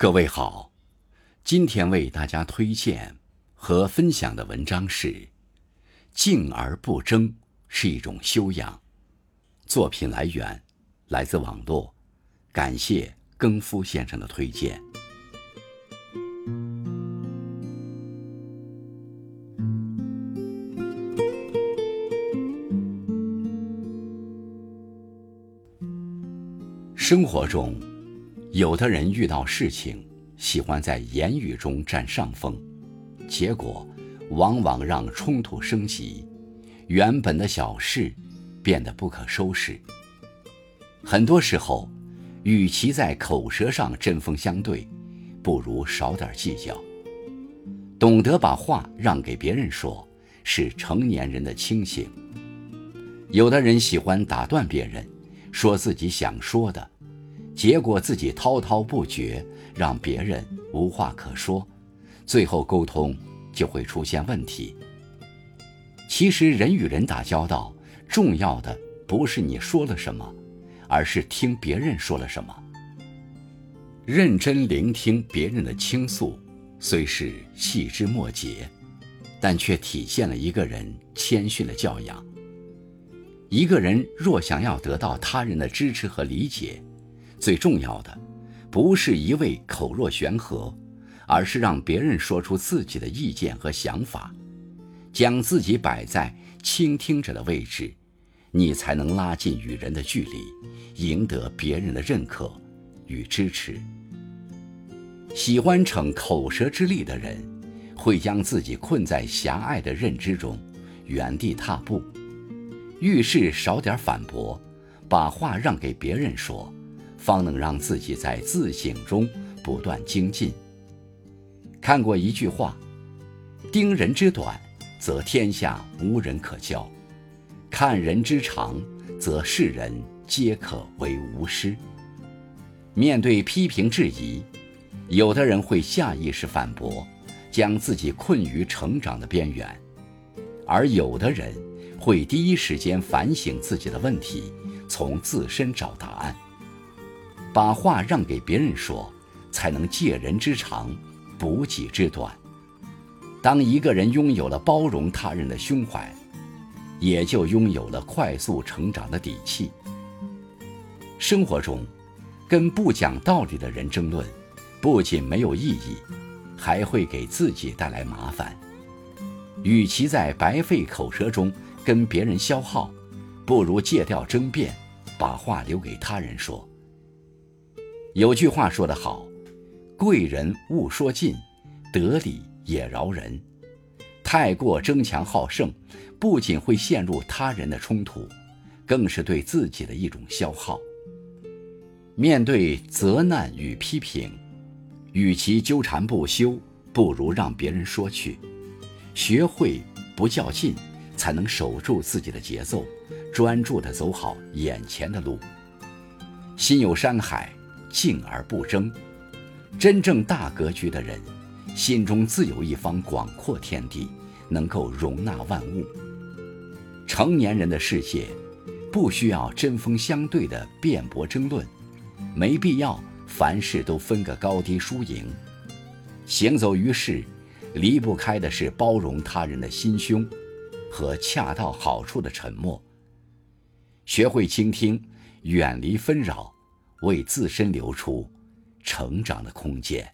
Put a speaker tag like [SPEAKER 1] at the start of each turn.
[SPEAKER 1] 各位好，今天为大家推荐和分享的文章是《静而不争是一种修养》。作品来源来自网络，感谢更夫先生的推荐。生活中。有的人遇到事情，喜欢在言语中占上风，结果往往让冲突升级，原本的小事变得不可收拾。很多时候，与其在口舌上针锋相对，不如少点计较。懂得把话让给别人说，是成年人的清醒。有的人喜欢打断别人，说自己想说的。结果自己滔滔不绝，让别人无话可说，最后沟通就会出现问题。其实人与人打交道，重要的不是你说了什么，而是听别人说了什么。认真聆听别人的倾诉，虽是细枝末节，但却体现了一个人谦逊的教养。一个人若想要得到他人的支持和理解，最重要的，不是一味口若悬河，而是让别人说出自己的意见和想法，将自己摆在倾听者的位置，你才能拉近与人的距离，赢得别人的认可与支持。喜欢逞口舌之力的人，会将自己困在狭隘的认知中，原地踏步。遇事少点反驳，把话让给别人说。方能让自己在自省中不断精进。看过一句话：“盯人之短，则天下无人可教；看人之长，则世人皆可为无师。”面对批评质疑，有的人会下意识反驳，将自己困于成长的边缘；而有的人会第一时间反省自己的问题，从自身找答案。把话让给别人说，才能借人之长，补己之短。当一个人拥有了包容他人的胸怀，也就拥有了快速成长的底气。生活中，跟不讲道理的人争论，不仅没有意义，还会给自己带来麻烦。与其在白费口舌中跟别人消耗，不如戒掉争辩，把话留给他人说。有句话说得好：“贵人勿说尽，得理也饶人。”太过争强好胜，不仅会陷入他人的冲突，更是对自己的一种消耗。面对责难与批评，与其纠缠不休，不如让别人说去。学会不较劲，才能守住自己的节奏，专注地走好眼前的路。心有山海。静而不争，真正大格局的人，心中自有一方广阔天地，能够容纳万物。成年人的世界，不需要针锋相对的辩驳争论，没必要凡事都分个高低输赢。行走于世，离不开的是包容他人的心胸，和恰到好处的沉默。学会倾听，远离纷扰。为自身留出成长的空间。